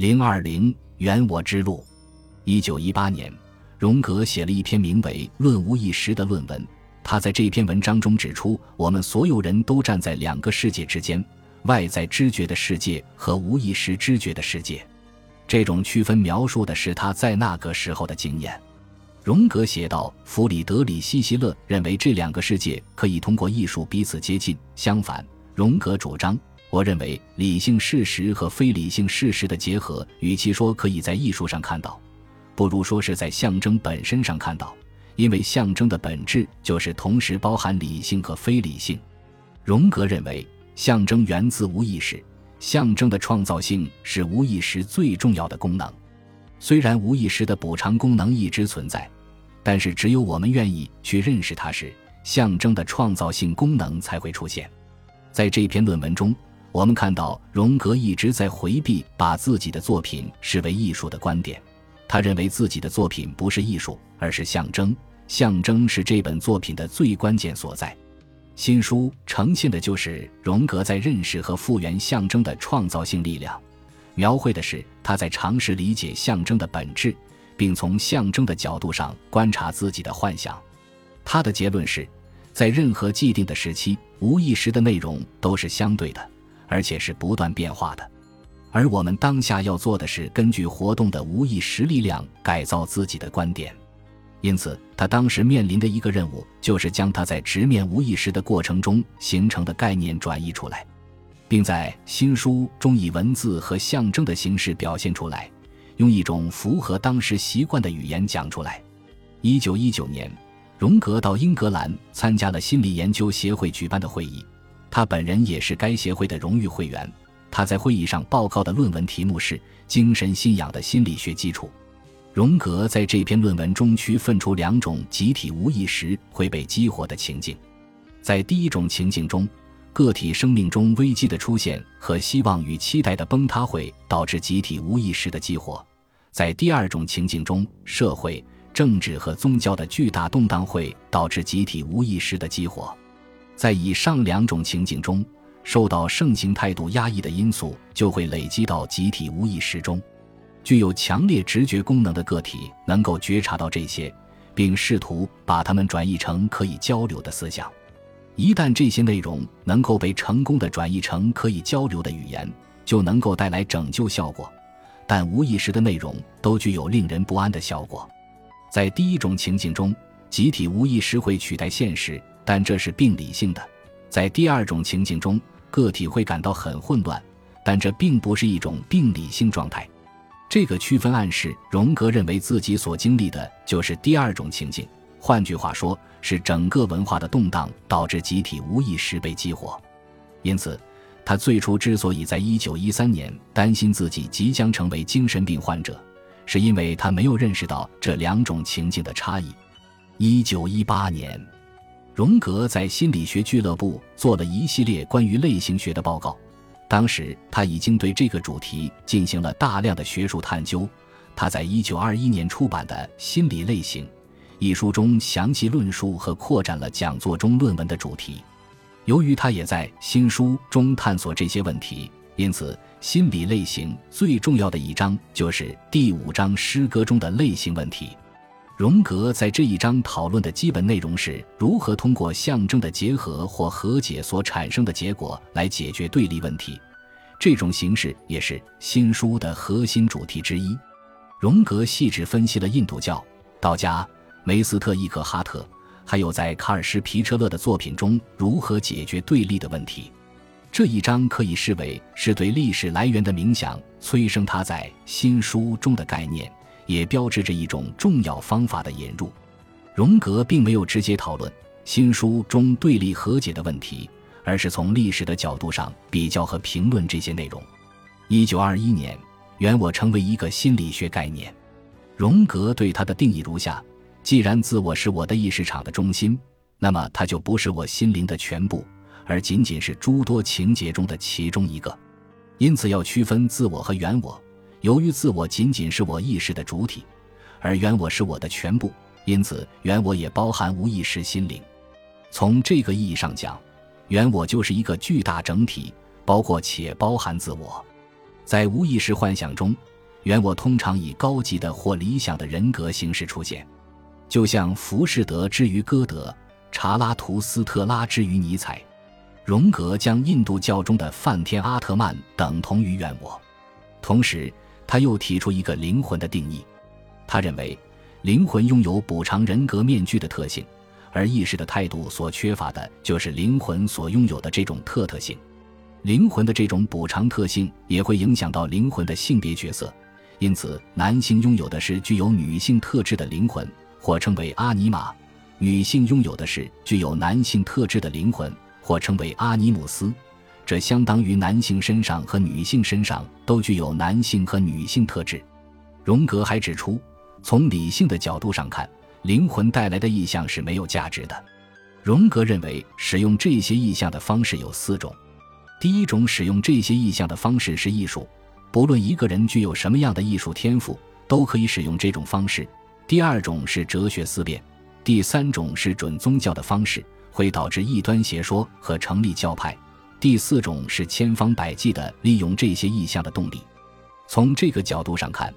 零二零原我之路。一九一八年，荣格写了一篇名为《论无意识》的论文。他在这篇文章中指出，我们所有人都站在两个世界之间：外在知觉的世界和无意识知觉的世界。这种区分描述的是他在那个时候的经验。荣格写道：“弗里德里希·希勒认为这两个世界可以通过艺术彼此接近。相反，荣格主张，我认为理性事实和非理性事实的结合，与其说可以在艺术上看到，不如说是在象征本身上看到，因为象征的本质就是同时包含理性和非理性。荣格认为，象征源自无意识，象征的创造性是无意识最重要的功能。”虽然无意识的补偿功能一直存在，但是只有我们愿意去认识它时，象征的创造性功能才会出现。在这篇论文中，我们看到荣格一直在回避把自己的作品视为艺术的观点。他认为自己的作品不是艺术，而是象征。象征是这本作品的最关键所在。新书呈现的就是荣格在认识和复原象征的创造性力量。描绘的是他在尝试理解象征的本质，并从象征的角度上观察自己的幻想。他的结论是，在任何既定的时期，无意识的内容都是相对的，而且是不断变化的。而我们当下要做的是根据活动的无意识力量改造自己的观点。因此，他当时面临的一个任务就是将他在直面无意识的过程中形成的概念转移出来。并在新书中以文字和象征的形式表现出来，用一种符合当时习惯的语言讲出来。一九一九年，荣格到英格兰参加了心理研究协会举办的会议，他本人也是该协会的荣誉会员。他在会议上报告的论文题目是《精神信仰的心理学基础》。荣格在这篇论文中区分出两种集体无意识会被激活的情境，在第一种情境中。个体生命中危机的出现和希望与期待的崩塌会导致集体无意识的激活。在第二种情境中，社会、政治和宗教的巨大动荡会导致集体无意识的激活。在以上两种情景中，受到盛行态度压抑的因素就会累积到集体无意识中。具有强烈直觉功能的个体能够觉察到这些，并试图把它们转译成可以交流的思想。一旦这些内容能够被成功的转译成可以交流的语言，就能够带来拯救效果。但无意识的内容都具有令人不安的效果。在第一种情景中，集体无意识会取代现实，但这是病理性的；在第二种情境中，个体会感到很混乱，但这并不是一种病理性状态。这个区分暗示荣格认为自己所经历的就是第二种情境。换句话说，是整个文化的动荡导致集体无意识被激活。因此，他最初之所以在一九一三年担心自己即将成为精神病患者，是因为他没有认识到这两种情境的差异。一九一八年，荣格在心理学俱乐部做了一系列关于类型学的报告。当时他已经对这个主题进行了大量的学术探究。他在一九二一年出版的《心理类型》。一书中详细论述和扩展了讲座中论文的主题。由于他也在新书中探索这些问题，因此心理类型最重要的一章就是第五章诗歌中的类型问题。荣格在这一章讨论的基本内容是如何通过象征的结合或和解所产生的结果来解决对立问题。这种形式也是新书的核心主题之一。荣格细致分析了印度教、道家。梅斯特·伊克哈特，还有在卡尔施皮车勒的作品中如何解决对立的问题，这一章可以视为是对历史来源的冥想，催生他在新书中的概念，也标志着一种重要方法的引入。荣格并没有直接讨论新书中对立和解的问题，而是从历史的角度上比较和评论这些内容。一九二一年，原我成为一个心理学概念，荣格对它的定义如下。既然自我是我的意识场的中心，那么它就不是我心灵的全部，而仅仅是诸多情节中的其中一个。因此，要区分自我和原我。由于自我仅仅是我意识的主体，而原我是我的全部，因此原我也包含无意识心灵。从这个意义上讲，原我就是一个巨大整体，包括且包含自我。在无意识幻想中，原我通常以高级的或理想的人格形式出现，就像浮士德之于歌德，查拉图斯特拉之于尼采。荣格将印度教中的梵天阿特曼等同于原我，同时他又提出一个灵魂的定义。他认为，灵魂拥有补偿人格面具的特性，而意识的态度所缺乏的就是灵魂所拥有的这种特特性。灵魂的这种补偿特性也会影响到灵魂的性别角色。因此，男性拥有的是具有女性特质的灵魂，或称为阿尼玛；女性拥有的是具有男性特质的灵魂，或称为阿尼姆斯。这相当于男性身上和女性身上都具有男性和女性特质。荣格还指出，从理性的角度上看，灵魂带来的意象是没有价值的。荣格认为，使用这些意象的方式有四种：第一种使用这些意象的方式是艺术。不论一个人具有什么样的艺术天赋，都可以使用这种方式。第二种是哲学思辨，第三种是准宗教的方式，会导致异端邪说和成立教派。第四种是千方百计地利用这些意象的动力。从这个角度上看，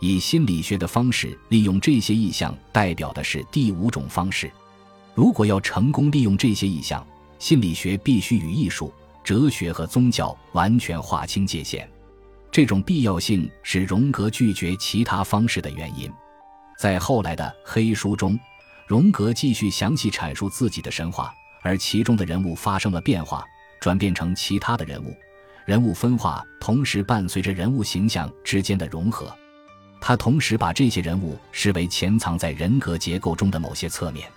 以心理学的方式利用这些意象，代表的是第五种方式。如果要成功利用这些意象，心理学必须与艺术、哲学和宗教完全划清界限。这种必要性是荣格拒绝其他方式的原因。在后来的黑书中，荣格继续详细阐述自己的神话，而其中的人物发生了变化，转变成其他的人物。人物分化同时伴随着人物形象之间的融合。他同时把这些人物视为潜藏在人格结构中的某些侧面。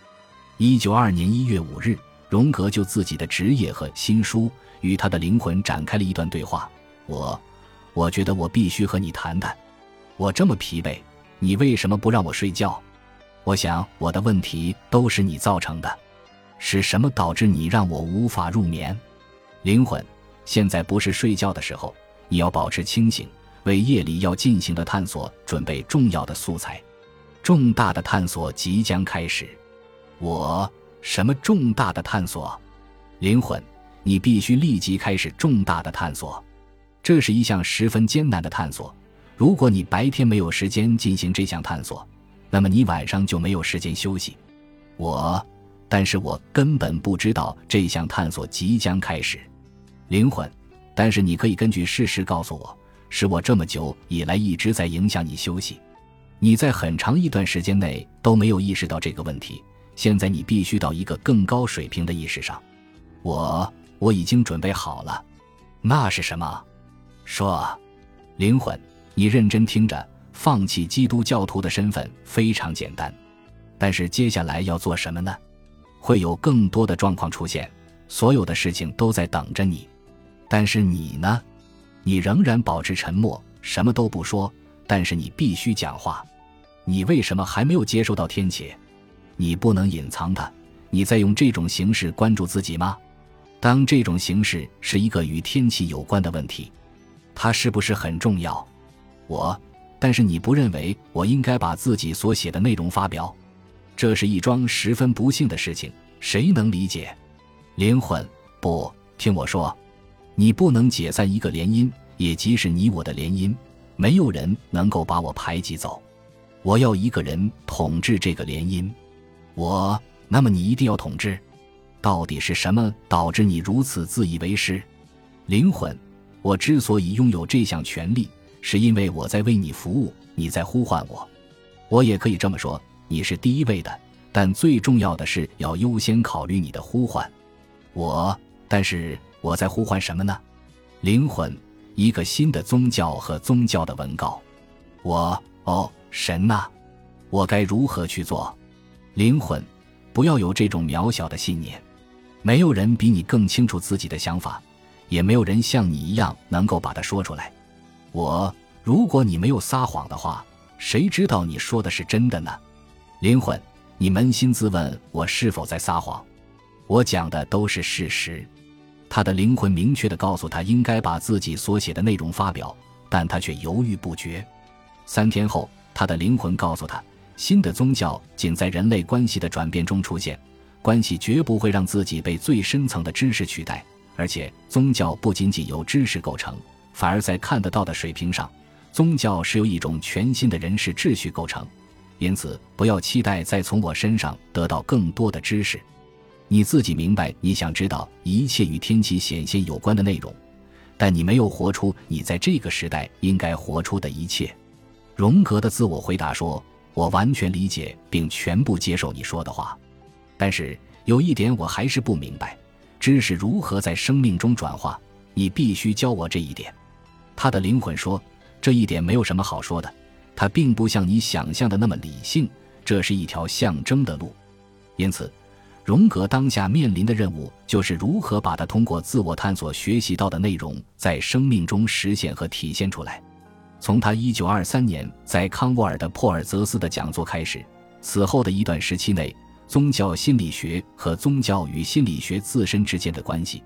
一九二年一月五日，荣格就自己的职业和新书与他的灵魂展开了一段对话。我。我觉得我必须和你谈谈。我这么疲惫，你为什么不让我睡觉？我想我的问题都是你造成的。是什么导致你让我无法入眠？灵魂，现在不是睡觉的时候，你要保持清醒，为夜里要进行的探索准备重要的素材。重大的探索即将开始。我什么重大的探索？灵魂，你必须立即开始重大的探索。这是一项十分艰难的探索。如果你白天没有时间进行这项探索，那么你晚上就没有时间休息。我，但是我根本不知道这项探索即将开始。灵魂，但是你可以根据事实告诉我，是我这么久以来一直在影响你休息。你在很长一段时间内都没有意识到这个问题。现在你必须到一个更高水平的意识上。我，我已经准备好了。那是什么？说，灵魂，你认真听着。放弃基督教徒的身份非常简单，但是接下来要做什么呢？会有更多的状况出现，所有的事情都在等着你。但是你呢？你仍然保持沉默，什么都不说。但是你必须讲话。你为什么还没有接受到天启？你不能隐藏它。你在用这种形式关注自己吗？当这种形式是一个与天气有关的问题。它是不是很重要？我，但是你不认为我应该把自己所写的内容发表？这是一桩十分不幸的事情，谁能理解？灵魂，不，听我说，你不能解散一个联姻，也即是你我的联姻。没有人能够把我排挤走。我要一个人统治这个联姻。我，那么你一定要统治。到底是什么导致你如此自以为是？灵魂。我之所以拥有这项权利，是因为我在为你服务，你在呼唤我。我也可以这么说，你是第一位的，但最重要的是要优先考虑你的呼唤。我，但是我在呼唤什么呢？灵魂，一个新的宗教和宗教的文告。我，哦，神呐，我该如何去做？灵魂，不要有这种渺小的信念，没有人比你更清楚自己的想法。也没有人像你一样能够把它说出来。我，如果你没有撒谎的话，谁知道你说的是真的呢？灵魂，你扪心自问，我是否在撒谎？我讲的都是事实。他的灵魂明确的告诉他，应该把自己所写的内容发表，但他却犹豫不决。三天后，他的灵魂告诉他，新的宗教仅在人类关系的转变中出现，关系绝不会让自己被最深层的知识取代。而且，宗教不仅仅由知识构成，反而在看得到的水平上，宗教是由一种全新的人事秩序构成，因此不要期待再从我身上得到更多的知识。你自己明白你想知道一切与天启显现有关的内容，但你没有活出你在这个时代应该活出的一切。荣格的自我回答说：“我完全理解并全部接受你说的话，但是有一点我还是不明白：知识如何在生命中转化？你必须教我这一点。”他的灵魂说：“这一点没有什么好说的，它并不像你想象的那么理性，这是一条象征的路，因此。”荣格当下面临的任务就是如何把他通过自我探索学习到的内容在生命中实现和体现出来。从他1923年在康沃尔的珀尔泽斯的讲座开始，此后的一段时期内，宗教心理学和宗教与心理学自身之间的关系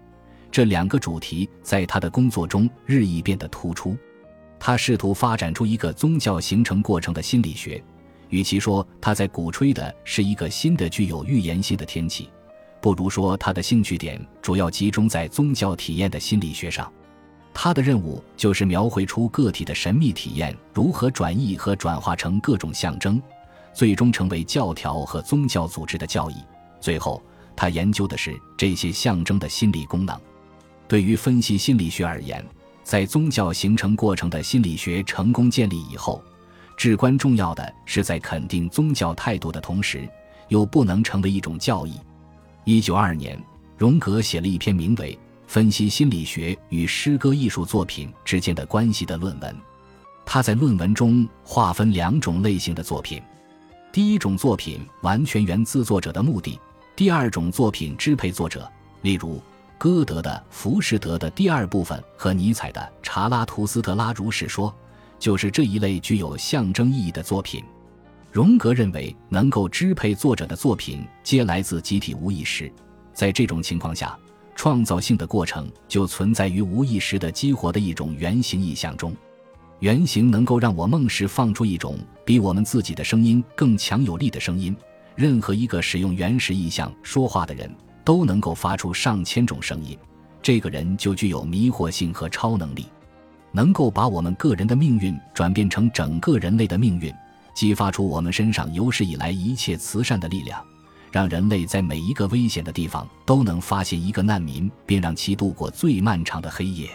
这两个主题在他的工作中日益变得突出。他试图发展出一个宗教形成过程的心理学。与其说他在鼓吹的是一个新的具有预言性的天气，不如说他的兴趣点主要集中在宗教体验的心理学上。他的任务就是描绘出个体的神秘体验如何转译和转化成各种象征，最终成为教条和宗教组织的教义。最后，他研究的是这些象征的心理功能。对于分析心理学而言，在宗教形成过程的心理学成功建立以后。至关重要的是，在肯定宗教态度的同时，又不能成为一种教义。一九二二年，荣格写了一篇名为《分析心理学与诗歌艺术作品之间的关系》的论文。他在论文中划分两种类型的作品：第一种作品完全源自作者的目的；第二种作品支配作者。例如，歌德的《浮士德》的第二部分和尼采的《查拉图斯特拉如是说》。就是这一类具有象征意义的作品，荣格认为能够支配作者的作品皆来自集体无意识。在这种情况下，创造性的过程就存在于无意识的激活的一种原型意象中。原型能够让我梦时放出一种比我们自己的声音更强有力的声音。任何一个使用原始意象说话的人都能够发出上千种声音，这个人就具有迷惑性和超能力。能够把我们个人的命运转变成整个人类的命运，激发出我们身上有史以来一切慈善的力量，让人类在每一个危险的地方都能发现一个难民，并让其度过最漫长的黑夜。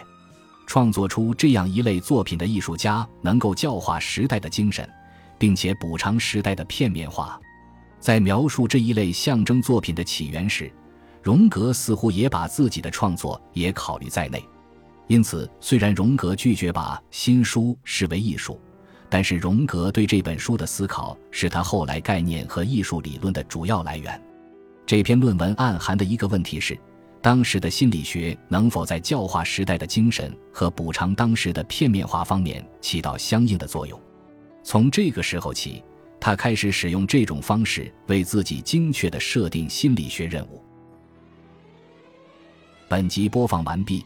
创作出这样一类作品的艺术家，能够教化时代的精神，并且补偿时代的片面化。在描述这一类象征作品的起源时，荣格似乎也把自己的创作也考虑在内。因此，虽然荣格拒绝把新书视为艺术，但是荣格对这本书的思考是他后来概念和艺术理论的主要来源。这篇论文暗含的一个问题是：当时的心理学能否在教化时代的精神和补偿当时的片面化方面起到相应的作用？从这个时候起，他开始使用这种方式为自己精确地设定心理学任务。本集播放完毕。